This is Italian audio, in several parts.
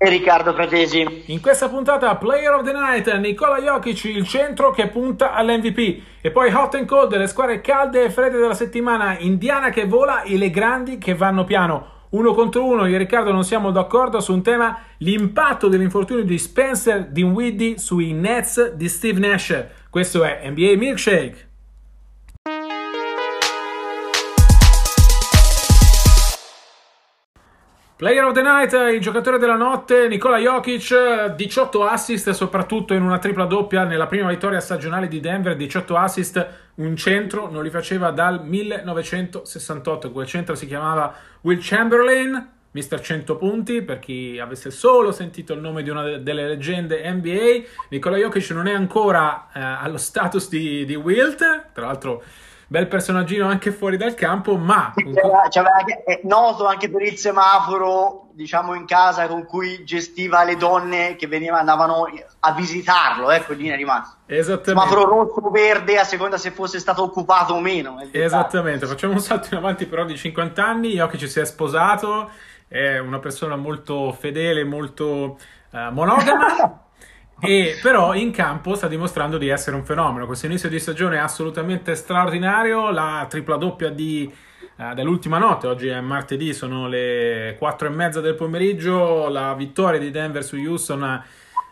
e Riccardo Fratesi. In questa puntata Player of the Night, Nicola Jokic, il centro che punta all'MVP. E poi Hot and Cold, le squadre calde e fredde della settimana, Indiana che vola e le grandi che vanno piano. Uno contro uno, io e Riccardo non siamo d'accordo su un tema, l'impatto dell'infortunio di Spencer Dinwiddie sui Nets di Steve Nash. Questo è NBA Milkshake. Player of the Night, il giocatore della notte, Nikola Jokic, 18 assist, soprattutto in una tripla doppia nella prima vittoria stagionale di Denver, 18 assist, un centro, non li faceva dal 1968, quel centro si chiamava Will Chamberlain, Mister 100 punti, per chi avesse solo sentito il nome di una delle leggende NBA, Nikola Jokic non è ancora eh, allo status di, di Wilt, tra l'altro bel personaggino anche fuori dal campo, ma... Anche, è noto anche per il semaforo, diciamo, in casa con cui gestiva le donne che venivano, andavano a visitarlo, ecco, lì è rimasto. Esattamente. Semaforo rosso o verde a seconda se fosse stato occupato o meno. Esattamente, facciamo un salto in avanti però di 50 anni, io che ci si è sposato, è una persona molto fedele, molto uh, monogama. E però in campo sta dimostrando di essere un fenomeno. Questo inizio di stagione è assolutamente straordinario. La tripla doppia di, uh, dell'ultima notte, oggi è martedì, sono le 4 e mezza del pomeriggio. La vittoria di Denver su Houston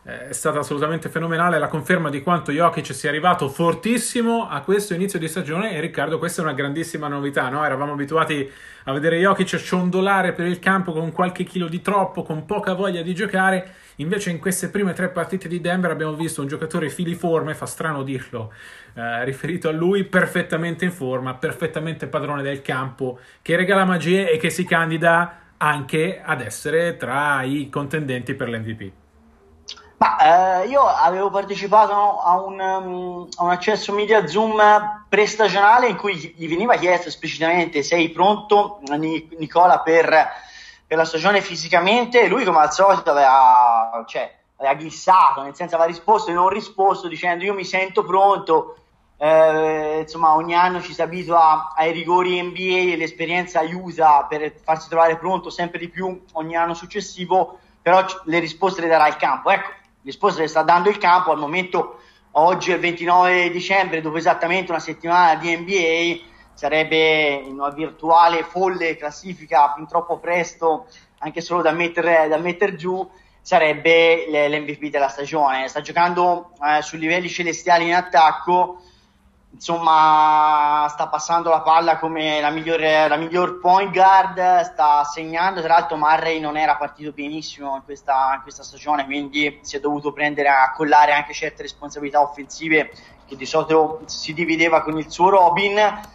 è stata assolutamente fenomenale. La conferma di quanto Jokic sia arrivato fortissimo a questo inizio di stagione. E Riccardo, questa è una grandissima novità. No? Eravamo abituati a vedere Jokic ciondolare per il campo con qualche chilo di troppo, con poca voglia di giocare Invece in queste prime tre partite di Denver abbiamo visto un giocatore filiforme, fa strano dirlo, eh, riferito a lui, perfettamente in forma, perfettamente padrone del campo, che regala magie e che si candida anche ad essere tra i contendenti per l'MVP. Ma eh, io avevo partecipato a un, um, a un, accesso media Zoom prestagionale in cui gli veniva chiesto esplicitamente sei pronto Nicola per per la stagione fisicamente lui come al solito aveva, cioè, aveva ghissato, nel senso aveva risposto e non risposto dicendo io mi sento pronto, eh, insomma ogni anno ci si abitua ai rigori NBA e l'esperienza aiuta per farsi trovare pronto sempre di più ogni anno successivo, però le risposte le darà il campo. Ecco, le risposte le sta dando il campo al momento, oggi è il 29 dicembre, dopo esattamente una settimana di NBA sarebbe una virtuale folle classifica fin troppo presto, anche solo da mettere, da mettere giù, sarebbe l'MVP della stagione. Sta giocando eh, su livelli celestiali in attacco, insomma sta passando la palla come la migliore, la miglior point guard, sta segnando, tra l'altro Murray non era partito benissimo in questa, in questa stagione, quindi si è dovuto prendere a collare anche certe responsabilità offensive che di solito si divideva con il suo Robin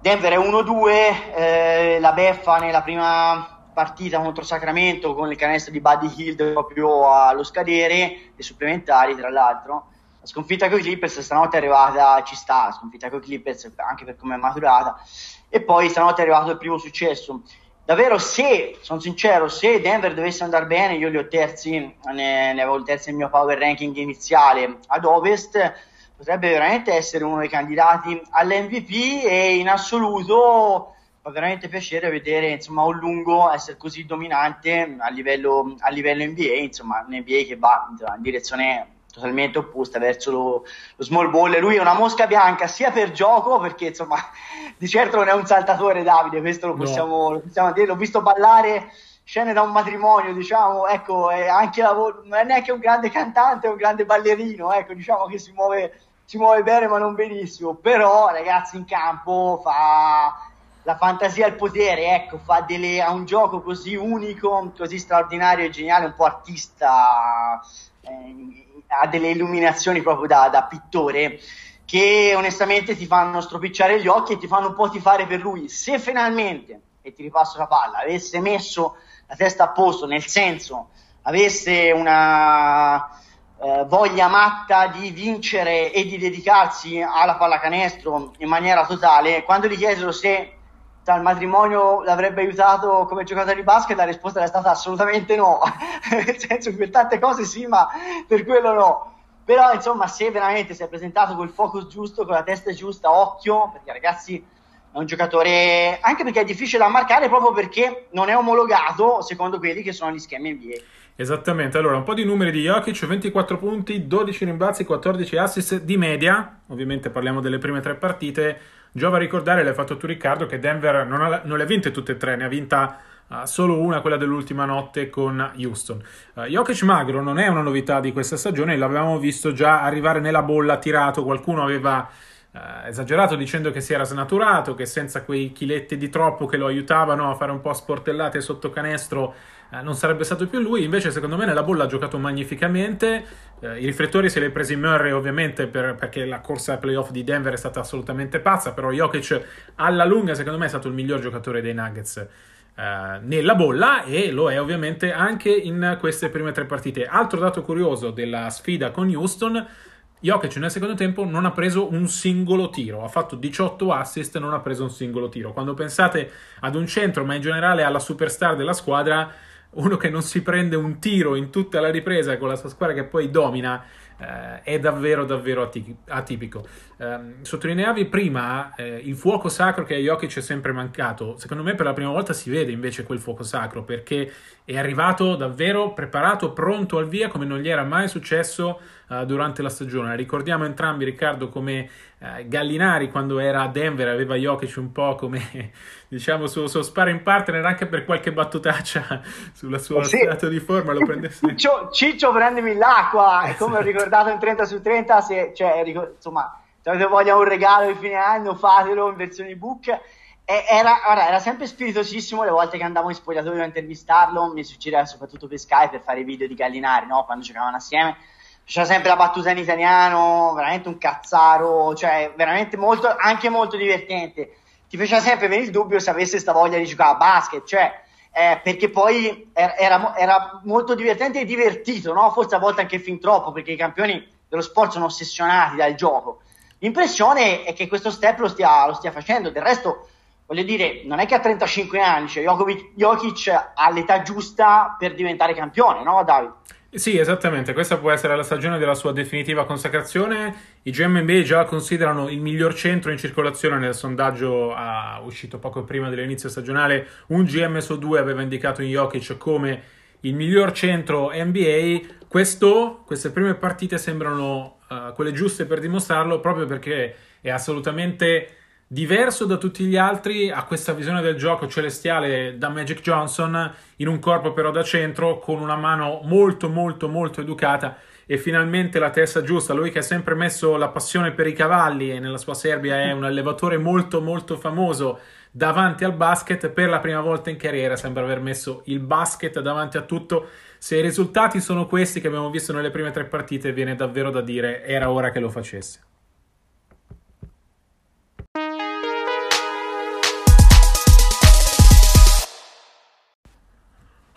Denver è 1-2, eh, la beffa nella prima partita contro Sacramento con il canestro di Buddy Hill proprio allo scadere, e supplementari tra l'altro. La sconfitta con i Clippers stanotte è arrivata, ci sta, la sconfitta con i Clippers anche per come è maturata. E poi stanotte è arrivato il primo successo. Davvero, se, sono sincero, se Denver dovesse andare bene, io li ho terzi, ne, ne avevo terzi nel mio power ranking iniziale ad Ovest, potrebbe veramente essere uno dei candidati all'MVP e in assoluto fa veramente piacere vedere insomma un lungo essere così dominante a livello, a livello NBA, insomma un NBA che va in direzione totalmente opposta verso lo, lo, small ball. Lui è una mosca bianca sia per gioco, perché insomma di certo non è un saltatore Davide, questo lo possiamo, no. lo possiamo dire, l'ho visto ballare scene da un matrimonio, diciamo, ecco, è anche lavoro, non è neanche un grande cantante, è un grande ballerino, ecco, diciamo che si muove si muove bene ma non benissimo, però ragazzi in campo fa la fantasia al potere, ecco, fa delle, ha un gioco così unico, così straordinario e geniale, un po' artista, eh, ha delle illuminazioni proprio da, da, pittore, che onestamente ti fanno stropicciare gli occhi e ti fanno un po' tifare per lui. Se finalmente, e ti ripasso la palla, avesse messo la testa a posto, nel senso, avesse una eh, voglia matta di vincere e di dedicarsi alla pallacanestro in maniera totale, quando gli chiesero se il matrimonio l'avrebbe aiutato come giocatore di basket, la risposta è stata assolutamente no, nel senso che per tante cose sì, ma per quello no. Però insomma, se veramente si è presentato col focus giusto, con la testa giusta, occhio, perché ragazzi è un giocatore, anche perché è difficile da marcare proprio perché non è omologato secondo quelli che sono gli schemi NBA. Esattamente, allora un po' di numeri di Jokic, 24 punti, 12 rimbalzi, 14 assist di media, ovviamente parliamo delle prime tre partite, Giova ricordare, l'hai fatto tu Riccardo, che Denver non, ha, non le ha vinte tutte e tre, ne ha vinta uh, solo una, quella dell'ultima notte con Houston. Uh, Jokic magro non è una novità di questa stagione, l'avevamo visto già arrivare nella bolla tirato, qualcuno aveva uh, esagerato dicendo che si era snaturato, che senza quei chiletti di troppo che lo aiutavano a fare un po' sportellate sotto canestro eh, non sarebbe stato più lui. Invece, secondo me, nella bolla ha giocato magnificamente. Eh, I riflettori se li ha presi Murray, ovviamente, per, perché la corsa ai playoff di Denver è stata assolutamente pazza. Però Jokic, alla lunga, secondo me, è stato il miglior giocatore dei Nuggets. Eh, nella bolla e lo è ovviamente anche in queste prime tre partite. Altro dato curioso della sfida con Houston, Jokic nel secondo tempo non ha preso un singolo tiro, ha fatto 18 assist e non ha preso un singolo tiro. Quando pensate ad un centro, ma in generale alla superstar della squadra, uno che non si prende un tiro in tutta la ripresa con la sua squadra che poi domina eh, è davvero davvero atipico. Eh, sottolineavi prima eh, il fuoco sacro che a Jokic è sempre mancato. Secondo me per la prima volta si vede invece quel fuoco sacro perché è arrivato davvero preparato, pronto al via come non gli era mai successo uh, durante la stagione. Ricordiamo entrambi Riccardo come uh, Gallinari quando era a Denver aveva Jokic un po' come diciamo suo, suo sparring partner anche per qualche battutaccia sulla sua sì. stato di forma lo prendesse. Ciccio, Ciccio prendimi l'acqua, è come ho ricordato in 30 su 30, se, cioè, insomma, se avete voglia un regalo di fine anno fatelo in versione book era, guarda, era, sempre spiritosissimo le volte che andavo in spogliatoio a intervistarlo, mi succedeva soprattutto per Skype per fare i video di Gallinari, no? quando giocavano assieme, faceva sempre la battuta in italiano, veramente un cazzaro, cioè veramente molto, anche molto divertente. Ti faceva sempre venire il dubbio se avesse sta voglia di giocare a basket, cioè, eh, perché poi era, era, molto divertente e divertito, no? forse a volte anche fin troppo, perché i campioni dello sport sono ossessionati dal gioco. L'impressione è che questo step lo stia, lo stia facendo, del resto voglio dire, non è che a 35 anni, cioè Jokovic, Jokic ha l'età giusta per diventare campione, no Davide? Sì, esattamente, questa può essere la stagione della sua definitiva consacrazione. I GMB già considerano il miglior centro in circolazione nel sondaggio uh, uscito poco prima dell'inizio stagionale. Un GM su due aveva indicato in Jokic come il miglior centro NBA. Questo, queste prime partite sembrano uh, quelle giuste per dimostrarlo proprio perché è assolutamente diverso da tutti gli altri, ha questa visione del gioco celestiale da Magic Johnson, in un corpo però da centro, con una mano molto molto molto educata e finalmente la testa giusta. Lui che ha sempre messo la passione per i cavalli e nella sua Serbia è un allevatore molto molto famoso davanti al basket, per la prima volta in carriera sembra aver messo il basket davanti a tutto. Se i risultati sono questi che abbiamo visto nelle prime tre partite, viene davvero da dire era ora che lo facesse.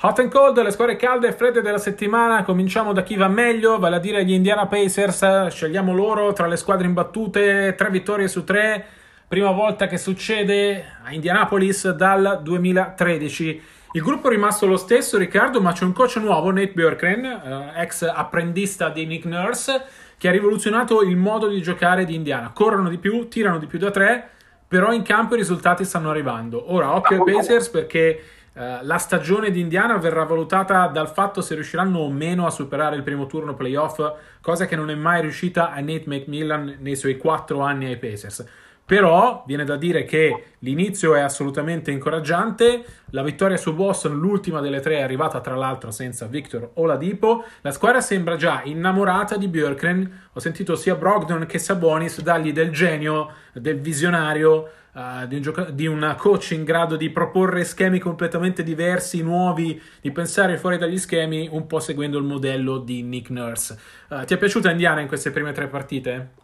Hot and cold, le squadre calde e fredde della settimana. Cominciamo da chi va meglio, vale a dire gli Indiana Pacers. Scegliamo loro tra le squadre imbattute, tre vittorie su tre. Prima volta che succede a Indianapolis dal 2013. Il gruppo è rimasto lo stesso, Riccardo, ma c'è un coach nuovo, Nate Bjorkren, eh, ex apprendista di Nick Nurse, che ha rivoluzionato il modo di giocare di Indiana. Corrono di più, tirano di più da tre, però in campo i risultati stanno arrivando. Ora, occhio ai Pacers perché Uh, la stagione di Indiana verrà valutata dal fatto se riusciranno o meno a superare il primo turno playoff, cosa che non è mai riuscita a Nate McMillan nei suoi quattro anni ai Pacers. Però viene da dire che l'inizio è assolutamente incoraggiante. La vittoria su Boston, l'ultima delle tre, è arrivata tra l'altro senza Victor Oladipo. La squadra sembra già innamorata di Björkren. Ho sentito sia Brogdon che Sabonis dargli del genio, del visionario. Uh, di, un gioca- di un coach in grado di proporre schemi completamente diversi, nuovi, di pensare fuori dagli schemi, un po' seguendo il modello di Nick Nurse. Uh, ti è piaciuta Indiana in queste prime tre partite?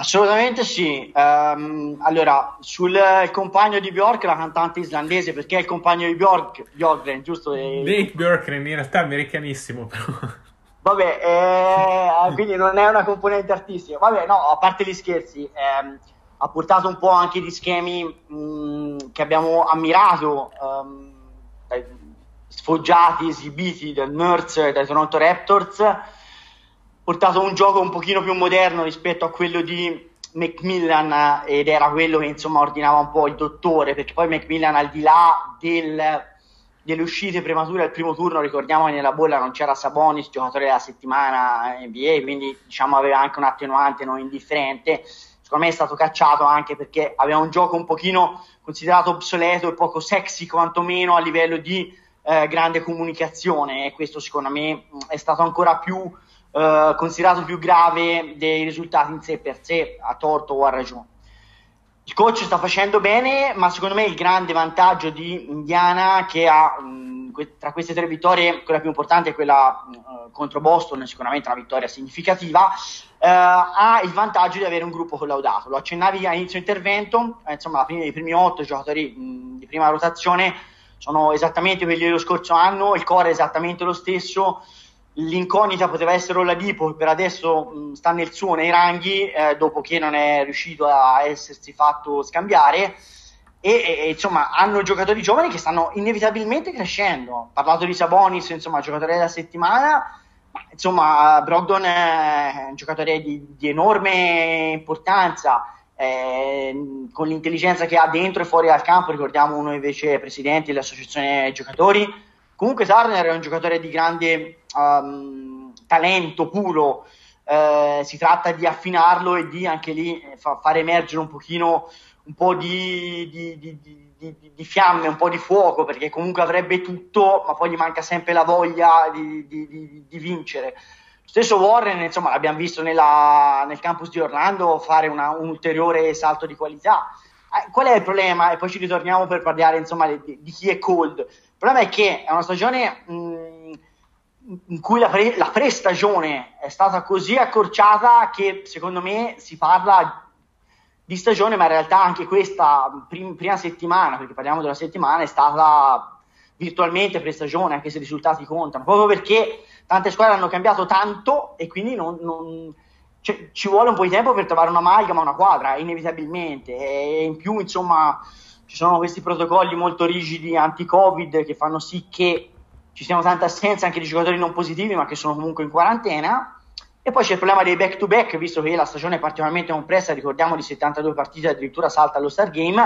Assolutamente sì. Um, allora, sul compagno di Bjork, la cantante islandese, perché è il compagno di Bjork, Bjorkren, giusto? Dave Bjorkren, in realtà è americanissimo, però. Vabbè, eh, quindi non è una componente artistica. Vabbè, no, a parte gli scherzi, ehm, ha portato un po' anche di schemi mh, che abbiamo ammirato, um, sfoggiati, esibiti dal Nerds e dai Toronto Raptors portato un gioco un pochino più moderno rispetto a quello di Macmillan ed era quello che insomma ordinava un po' il dottore perché poi Macmillan al di là del, delle uscite premature al primo turno ricordiamo che nella bolla non c'era Sabonis giocatore della settimana NBA quindi diciamo aveva anche un attenuante non indifferente. Secondo me è stato cacciato anche perché aveva un gioco un pochino considerato obsoleto e poco sexy quantomeno a livello di eh, grande comunicazione e questo secondo me è stato ancora più eh, considerato più grave dei risultati in sé per sé, a torto o a ragione. Il coach sta facendo bene, ma secondo me il grande vantaggio di Indiana che ha mh, tra queste tre vittorie, quella più importante è quella mh, contro Boston, sicuramente una vittoria significativa, eh, ha il vantaggio di avere un gruppo collaudato. Lo accennavi a inizio intervento, eh, insomma prima, i primi otto giocatori mh, di prima rotazione sono esattamente quelli dello scorso anno, il core è esattamente lo stesso, l'incognita poteva essere Oladipo, che per adesso mh, sta nel suo, nei ranghi, eh, dopo che non è riuscito a essersi fatto scambiare. E, e, insomma hanno giocatori giovani che stanno inevitabilmente crescendo. Ho parlato di Sabonis, insomma, giocatore della settimana. Ma, insomma, Brogdon è un giocatore di, di enorme importanza. Eh, con l'intelligenza che ha dentro e fuori dal campo, ricordiamo uno invece presidenti dell'associazione giocatori Comunque Turner è un giocatore di grande um, talento puro, eh, si tratta di affinarlo e di anche lì eh, fa, far emergere un pochino un po' di, di, di, di, fiamme, un po' di fuoco, perché comunque avrebbe tutto, ma poi gli manca sempre la voglia di, vincere. Lo stesso Warren, insomma, l'abbiamo visto nella, nel campus di Orlando fare una, un ulteriore salto di qualità. Eh, qual è il problema? E poi ci ritorniamo per parlare insomma, di, di chi è cold il problema è che è una stagione mh, mm, in cui la, pre- la prestagione è stata così accorciata che secondo me si parla di stagione, ma in realtà anche questa prim- prima settimana, perché parliamo della settimana, è stata virtualmente prestagione, anche se i risultati contano, proprio perché tante squadre hanno cambiato tanto e quindi non, non, cioè, ci vuole un po' di tempo per trovare una un'amalgama, una quadra, inevitabilmente. E in più, insomma, ci sono questi protocolli molto rigidi anti-Covid che fanno sì che ci siano tante assenze anche di giocatori non positivi ma che sono comunque in quarantena. E poi c'è il problema dei back-to-back, visto che la stagione è particolarmente compressa, ricordiamo di 72 partite, addirittura salta allo Star Game.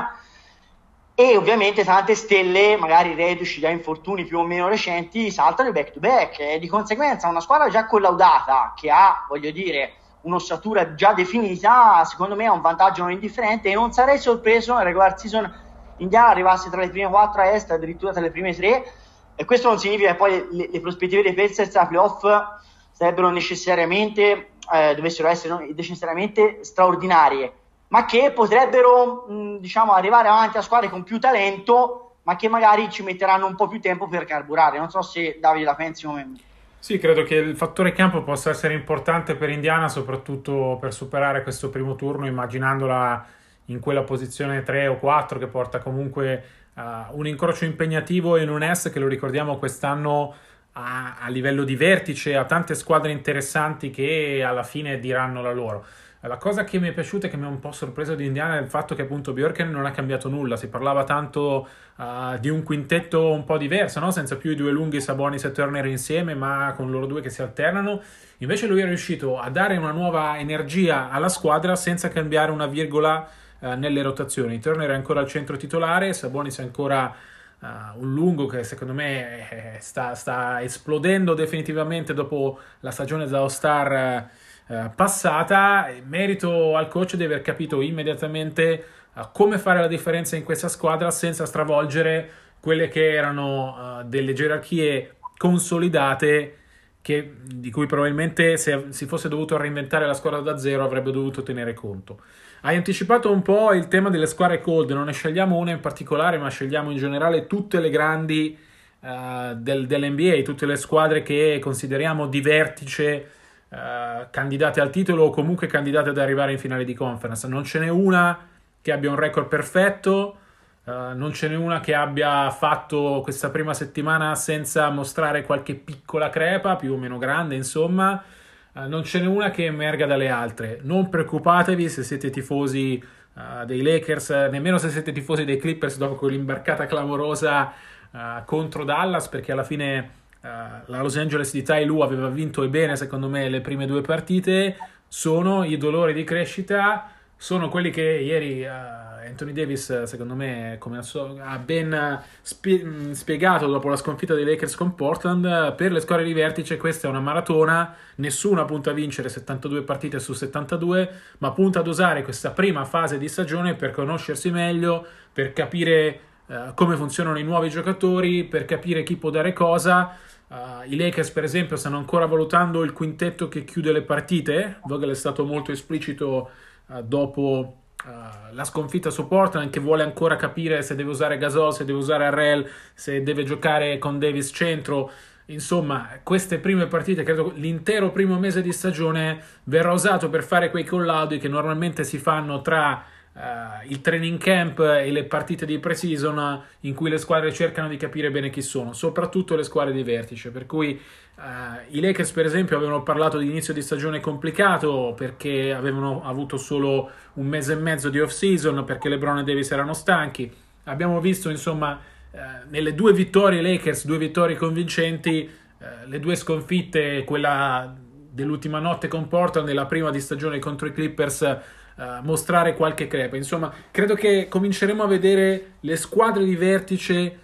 E ovviamente tante stelle, magari reduci da infortuni più o meno recenti, saltano il back-to-back. E di conseguenza una squadra già collaudata, che ha, voglio dire, un'ossatura già definita, secondo me ha un vantaggio non indifferente e non sarei sorpreso nel regular season Indiana arrivasse tra le prime quattro a est, addirittura tra le prime tre, e questo non significa che poi le, le prospettive dei Pacers a playoff sarebbero necessariamente, eh, dovessero essere necessariamente straordinarie, ma che potrebbero mh, diciamo, arrivare avanti a squadre con più talento, ma che magari ci metteranno un po' più tempo per carburare. Non so se Davide la pensi come me. Sì, credo che il fattore campo possa essere importante per Indiana, soprattutto per superare questo primo turno, immaginandola in quella posizione 3 o 4 che porta comunque uh, un incrocio impegnativo in un S che lo ricordiamo quest'anno a, a, livello di vertice, a tante squadre interessanti che alla fine diranno la loro. La cosa che mi è piaciuta e che mi ha un po' sorpreso di Indiana è il fatto che appunto Bjorken non ha cambiato nulla, si parlava tanto uh, di un quintetto un po' diverso, no? senza più i due lunghi Sabonis e Turner insieme, ma con loro due che si alternano. Invece lui è riuscito a dare una nuova energia alla squadra senza cambiare una virgola eh, nelle rotazioni. Turner è ancora al centro titolare, Sabonis è ancora uh, un lungo che secondo me eh, sta, sta, esplodendo definitivamente dopo la stagione da All-Star uh, passata. Merito al coach di aver capito immediatamente uh, come fare la differenza in questa squadra senza stravolgere quelle che erano uh, delle gerarchie consolidate che, di cui probabilmente se si fosse dovuto reinventare la squadra da zero avrebbe dovuto tenere conto. Hai anticipato un po' il tema delle squadre cold, non ne scegliamo una in particolare, ma scegliamo in generale tutte le grandi uh, del, dell'NBA, tutte le squadre che consideriamo di vertice, uh, candidate al titolo o comunque candidate ad arrivare in finale di conference. Non ce n'è una che abbia un record perfetto, Uh, non ce n'è una che abbia fatto questa prima settimana senza mostrare qualche piccola crepa, più o meno grande, insomma. Uh, non ce n'è una che emerga dalle altre. Non preoccupatevi se siete tifosi uh, dei Lakers, nemmeno se siete tifosi dei Clippers dopo quell'imbarcata clamorosa contro Dallas, perché alla fine la Los Angeles di Tai Lu aveva vinto e bene, secondo me, le prime due partite. Sono i dolori di crescita, sono quelli che ieri Anthony Davis, secondo me, come ha ben spie- spiegato dopo la sconfitta dei Lakers con Portland, per le squadre di vertice questa è una maratona, nessuna punta a vincere 72 partite su 72, ma punta ad usare questa prima fase di stagione per conoscersi meglio, per capire uh, come funzionano i nuovi giocatori, per capire chi può dare cosa. Uh, I Lakers, per esempio, stanno ancora valutando il quintetto che chiude le partite. Vogel è stato molto esplicito uh, dopo Uh, la sconfitta su Portland che vuole ancora capire se deve usare Gasol, se deve usare Arrel, se deve giocare con Davis centro. Insomma, queste prime partite, credo l'intero primo mese di stagione verrà usato per fare quei collaudi che normalmente si fanno tra uh, il training camp e le partite di pre-season in cui le squadre cercano di capire bene chi sono, soprattutto le squadre di vertice. Per cui uh, i Lakers, per esempio, avevano parlato di inizio di stagione complicato perché avevano avuto solo un mese e mezzo di off-season, perché LeBron e Davis erano stanchi. Abbiamo visto, insomma, uh, nelle due vittorie Lakers, due vittorie convincenti, le due sconfitte, quella dell'ultima notte con Portland e la prima di stagione contro i Clippers uh, mostrare qualche crepa. Insomma, credo che cominceremo a vedere le squadre di vertice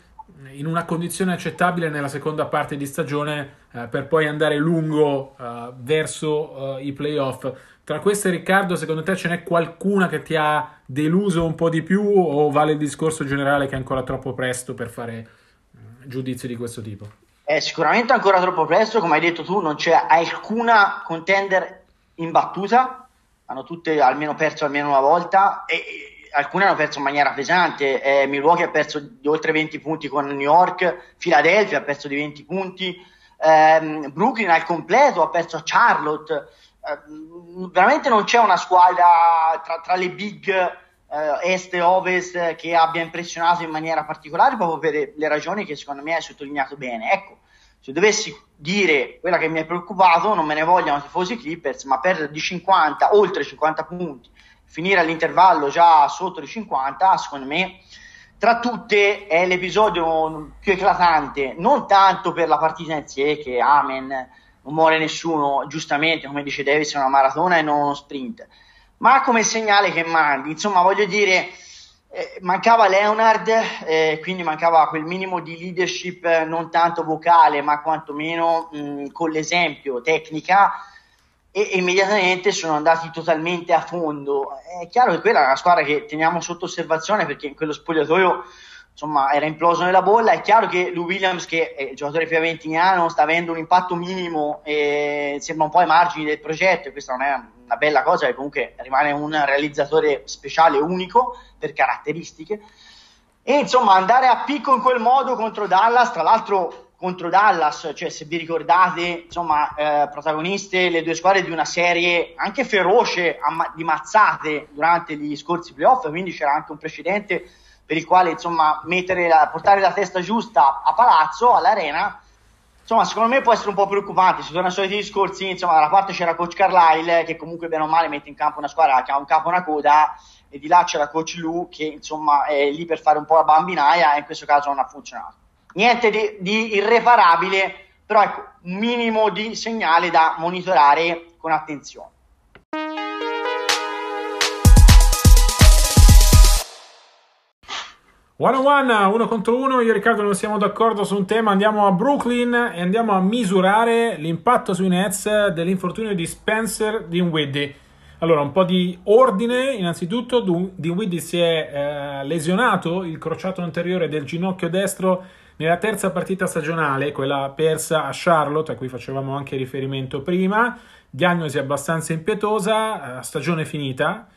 in una condizione accettabile nella seconda parte di stagione uh, per poi andare lungo uh, verso i playoff. Tra queste, Riccardo, secondo te ce n'è qualcuna che ti ha deluso un po' di più o vale il discorso generale che è ancora troppo presto per fare giudizi di questo tipo? È sicuramente ancora troppo presto, come hai detto tu, non c'è alcuna contender imbattuta hanno tutte almeno perso almeno una volta e, alcune hanno perso in maniera pesante. Eh, Milwaukee ha perso di oltre 20 punti con New York, Philadelphia ha perso di 20 punti, eh, Brooklyn al completo ha perso Charlotte. Eh, veramente non c'è una squadra tra, tra le big eh, est e ovest che abbia impressionato in maniera particolare proprio per le ragioni che secondo me hai sottolineato bene. Ecco, se dovessi dire quella che mi è preoccupato, non me ne vogliano tifosi Clippers, ma perdere di 50, oltre 50 punti, finire all'intervallo già sotto i 50, secondo me, tra tutte è l'episodio più eclatante, non tanto per la partita in sé, che amen, non muore nessuno, giustamente, come dice Davis, è una maratona e non uno sprint, ma come segnale che mandi, insomma, voglio dire mancava Leonard, eh, quindi mancava quel minimo di leadership eh, non tanto vocale, ma quantomeno mh, con l'esempio, tecnica, e, immediatamente sono andati totalmente a fondo. È chiaro che quella è una squadra che teniamo sotto osservazione perché in quello spogliatoio insomma era imploso nella bolla. È chiaro che Lou Williams, che è il giocatore più avventiniano, sta avendo un impatto minimo e sembra un po' ai margini del progetto, e questa non è una bella cosa, che comunque rimane un realizzatore speciale, unico per caratteristiche. E insomma, andare a picco in quel modo contro Dallas, tra l'altro contro Dallas, cioè se vi ricordate, insomma, eh, protagoniste le due squadre di una serie anche feroce amma- di mazzate durante gli scorsi playoff, quindi c'era anche un precedente per il quale insomma la, portare la testa giusta a palazzo, all'arena, insomma secondo me può essere un po' preoccupante, si torna ai soliti discorsi, insomma dalla parte c'era coach Carlisle che comunque bene o male mette in campo una squadra che ha un capo e una coda e di là c'era coach Lu che insomma è lì per fare un po' la bambinaia e in questo caso non ha funzionato. Niente di, di irreparabile, però ecco, un minimo di segnale da monitorare con attenzione. One on one, uno contro uno, io e Riccardo non siamo d'accordo su un tema, andiamo a Brooklyn e andiamo a misurare l'impatto sui Nets dell'infortunio di Spencer Dinwiddie. Allora, un po' di ordine. Innanzitutto, Dinwiddie si è eh, lesionato il crociato anteriore del ginocchio destro nella terza partita stagionale, quella persa a Charlotte, a cui facevamo anche riferimento prima. Diagnosi abbastanza impietosa, eh, stagione finita.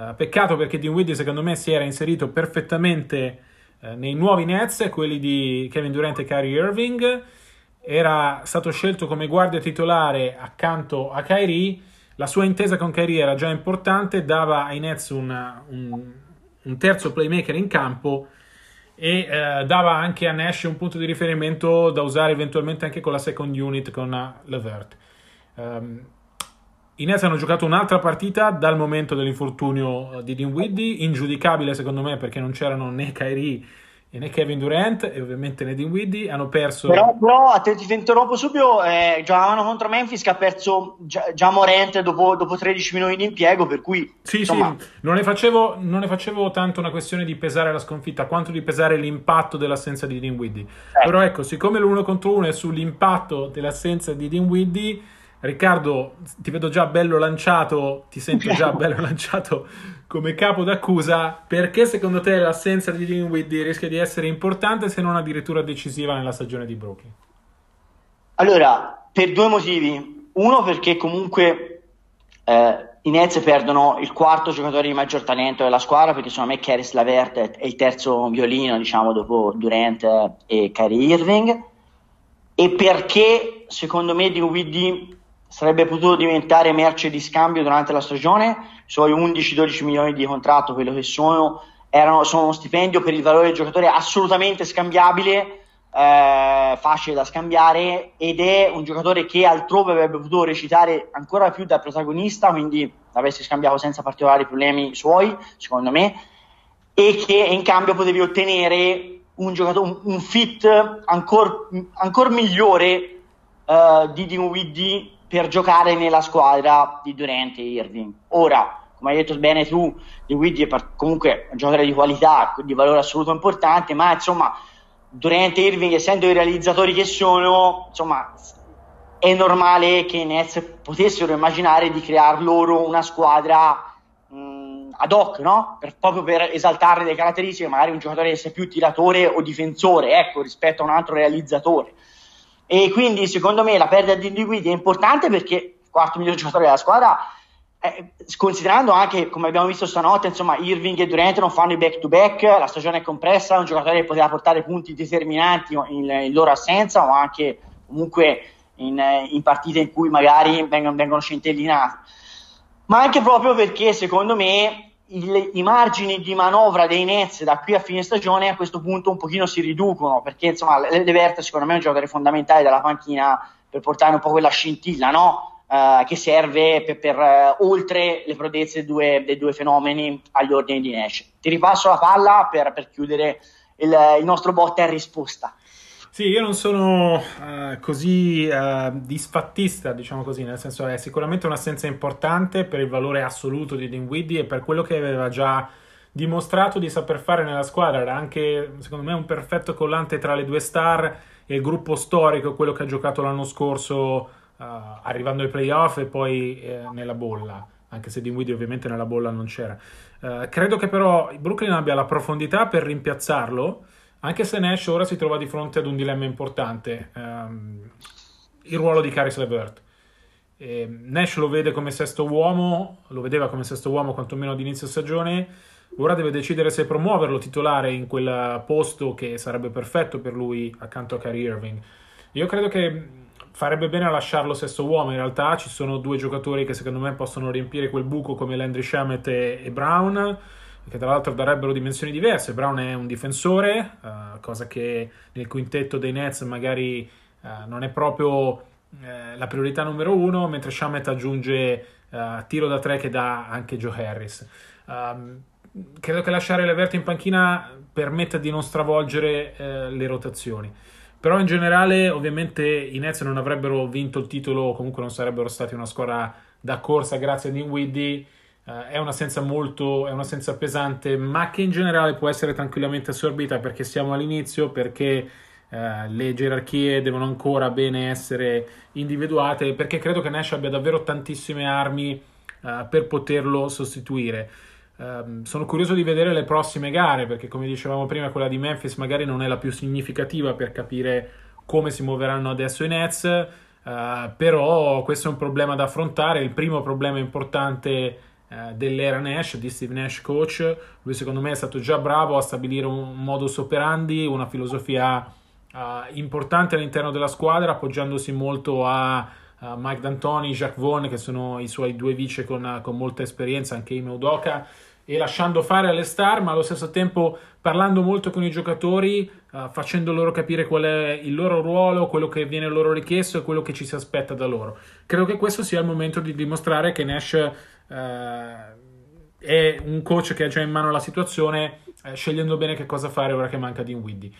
Eh, peccato perché Dinwiddie, secondo me, si era inserito perfettamente eh, nei nuovi Nets, quelli di Kevin Durant e Kyrie Irving. Era stato scelto come guardia titolare accanto a Kyrie la sua intesa con Kyrie era già importante, dava ai Nets una, un, un, terzo playmaker in campo e eh, dava anche a Nash un punto di riferimento da usare eventualmente anche con la second unit con Levert. Um, i Nets hanno giocato un'altra partita dal momento dell'infortunio eh, di Dinwiddie, ingiudicabile secondo me perché non c'erano né Kyrie e né Kevin Durant e ovviamente né Dinwiddie hanno perso però, però te, ti interrompo subito eh, giocavano contro Memphis che ha perso già, già Morente dopo, dopo, 13 minuti di impiego per cui sì insomma... sì non ne, facevo, non ne, facevo, tanto una questione di pesare la sconfitta quanto di pesare l'impatto dell'assenza di Dinwiddie eh. però ecco siccome l'uno contro uno è sull'impatto dell'assenza di Dinwiddie Riccardo, ti vedo già bello lanciato, ti sento già bello lanciato come capo d'accusa. Perché secondo te l'assenza di Dinwiddie rischia di essere importante se non addirittura decisiva nella stagione di Brooklyn? Allora, per due motivi. Uno perché comunque eh, i Nets perdono il quarto giocatore di maggior talento della squadra perché secondo me Caris Lavert è il terzo violino, diciamo, dopo Durant e Kyrie Irving e perché secondo me Dinwiddie sarebbe potuto diventare merce di scambio durante la stagione, i suoi 11-12 milioni di contratto, quello che sono, erano, sono uno stipendio per il valore del giocatore assolutamente scambiabile, eh, facile da scambiare ed è un giocatore che altrove avrebbe potuto recitare ancora più da protagonista, quindi l'avresti scambiato senza particolari problemi suoi, secondo me, e che in cambio potevi ottenere un, un, un fit ancora ancor migliore uh, di Dinwiddie per giocare nella squadra di Durant e Irving. Ora, come hai detto bene tu, Di Guidi è comunque un giocatore di qualità, di valore assoluto importante, ma insomma, Durant e Irving, essendo i realizzatori che sono, insomma, è normale che i Nets potessero immaginare di creare loro una squadra mh, ad hoc, no? Per, proprio per esaltare le caratteristiche, magari un giocatore che sia più tiratore o difensore, ecco, rispetto a un altro realizzatore. E quindi secondo me la perdita di Individuidi è importante perché quarto miglior giocatore della squadra, eh, considerando anche come abbiamo visto stanotte, insomma, Irving e Durant non fanno i back to back, la stagione è compressa, un giocatore che poteva portare punti determinanti in, in loro assenza o anche comunque in, in partite in cui magari vengono, vengono centellinati. Ma anche proprio perché secondo me il, i margini di manovra dei Nets da qui a fine stagione a questo punto un pochino si riducono perché insomma Levert secondo me è un giocatore fondamentale dalla panchina per portare un po' quella scintilla no? Uh, che serve per, per uh, oltre le prodezze due, dei due fenomeni agli ordini di Nash. Ti ripasso la palla per, per chiudere il, il nostro botta in risposta. Sì, io non sono uh, così uh, disfattista, diciamo così, nel senso è sicuramente un'assenza importante per il valore assoluto di Dinwiddie e per quello che aveva già dimostrato di saper fare nella squadra. Era anche, secondo me, un perfetto collante tra le due star e il gruppo storico, quello che ha giocato l'anno scorso uh, arrivando ai playoff e poi eh, nella bolla, anche se Dinwiddie ovviamente nella bolla non c'era. credo che però Brooklyn abbia la profondità per rimpiazzarlo anche se Nash ora si trova di fronte ad un dilemma importante, um, il ruolo di Caris LeVert. E Nash lo vede come sesto uomo, lo vedeva come sesto uomo quantomeno ad inizio stagione, ora deve decidere se promuoverlo titolare in quel posto che sarebbe perfetto per lui accanto a Kyrie Irving. Io credo che farebbe bene a lasciarlo sesto uomo, in realtà ci sono due giocatori che secondo me possono riempire quel buco come Landry Shamet e Brown, che tra l'altro darebbero dimensioni diverse. Brown è un difensore, uh, cosa che nel quintetto dei Nets magari uh, non è proprio uh, la priorità numero uno, mentre Shamet aggiunge tiro da tre che dà anche Joe Harris. Um, credo che lasciare Levert in panchina permetta di non stravolgere le rotazioni. Però in generale, ovviamente, i Nets non avrebbero vinto il titolo, o comunque non sarebbero stati una squadra da corsa grazie a Dinwiddie Uh, è un'assenza molto, è un'assenza pesante, ma che in generale può essere tranquillamente assorbita perché siamo all'inizio, perché uh, le gerarchie devono ancora bene essere individuate, perché credo che Nash abbia davvero tantissime armi uh, per poterlo sostituire. Uh, sono curioso di vedere le prossime gare perché come dicevamo prima quella di Memphis magari non è la più significativa per capire come si muoveranno adesso i Nets, uh, però questo è un problema da affrontare, il primo problema importante uh, dell'era Nash, di Steve Nash coach, lui secondo me è stato già bravo a stabilire un modus operandi, una filosofia importante all'interno della squadra appoggiandosi molto a Mike D'Antoni, Jacques Vaughan che sono i suoi due vice con, con molta esperienza, anche Ime Udoka e lasciando fare alle star, ma allo stesso tempo parlando molto con i giocatori, uh, facendo loro capire qual è il loro ruolo, quello che viene loro richiesto e quello che ci si aspetta da loro. Credo che questo sia il momento di dimostrare che Nash uh, è un coach che ha già in mano la situazione, uh, scegliendo bene che cosa fare ora che manca Dinwiddie.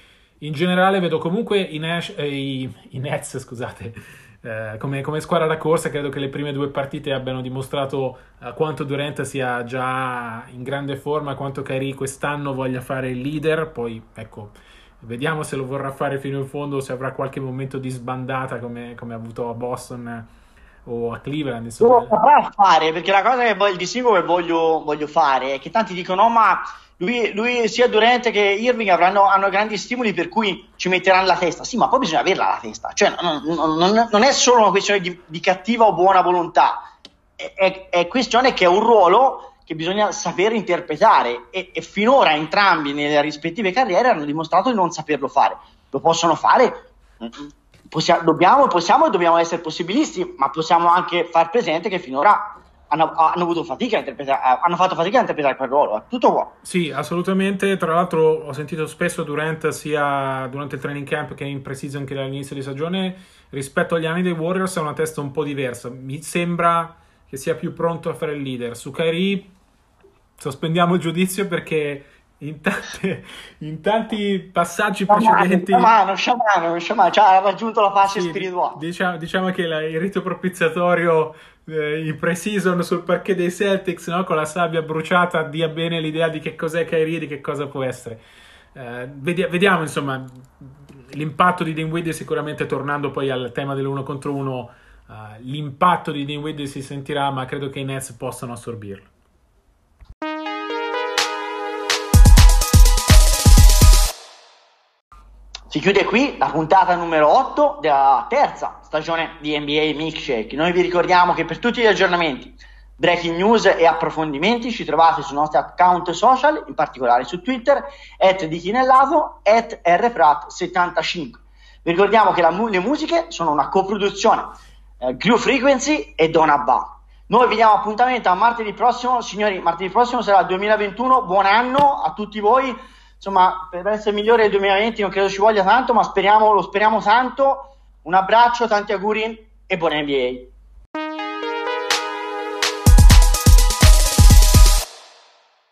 In generale vedo comunque i, Nash, eh, i, i Nets, scusate, eh, come, come, squadra da corsa credo che le prime due partite abbiano dimostrato uh, quanto Durant sia già in grande forma, quanto Kairi quest'anno voglia fare il leader, poi ecco, vediamo se lo vorrà fare fino in fondo, se avrà qualche momento di sbandata come, come ha avuto a Boston o a Cleveland. Insomma. Lo saprà fare, perché la cosa che voglio, il distinguo che voglio, voglio fare è che tanti dicono, no, ma lui, lui, sia Durant che Irving avranno, hanno grandi stimoli per cui ci metteranno la testa. Sì, ma poi bisogna averla la testa. Cioè, non, non, non è solo una questione di, di cattiva o buona volontà, è, è, questione che è un ruolo che bisogna saper interpretare e, e, finora entrambi nelle rispettive carriere hanno dimostrato di non saperlo fare. Lo possono fare, possiamo, dobbiamo, possiamo e dobbiamo essere possibilisti, ma possiamo anche far presente che finora hanno, hanno, avuto fatica a interpretare, hanno fatto fatica a interpretare quel ruolo. Tutto qua. Sì, assolutamente. Tra l'altro, ho sentito spesso Durant sia durante il training camp che in pre-season che all'inizio di stagione rispetto agli anni dei Warriors ha una testa un po' diversa. Mi sembra che sia più pronto a fare il leader. Su Kyrie sospendiamo il giudizio perché in, tante, in, tanti passaggi sciamano, precedenti. Sciamano, sciamano, sciamano, cioè ha raggiunto la fase sì, spirituale. Diciamo, diciamo che la, il rito propiziatorio eh, in pre-season sul parquet dei Celtics, no? con la sabbia bruciata, dia bene l'idea di che cos'è Kyrie, di che cosa può essere. Eh, vedi, vediamo, insomma, l'impatto di Dinwiddie sicuramente tornando poi al tema dell'uno contro uno, uh, l'impatto di Dinwiddie si sentirà, ma credo che i Nets possano assorbirlo. Si chiude qui la puntata numero 8 della terza stagione di NBA Milkshake. Noi vi ricordiamo che per tutti gli aggiornamenti, breaking news e approfondimenti ci trovate sui nostri account social, in particolare su Twitter, at di Chinellato, at rfrat75. Vi ricordiamo che la, le musiche sono una coproduzione eh, Grew Frequency e Donna Ba. Noi vi diamo appuntamento a martedì prossimo, signori, martedì prossimo sarà il 2021, buon anno a tutti voi insomma, per essere migliore del 2020 non credo ci voglia tanto, ma speriamo, lo speriamo tanto. Un abbraccio, tanti auguri e buon NBA.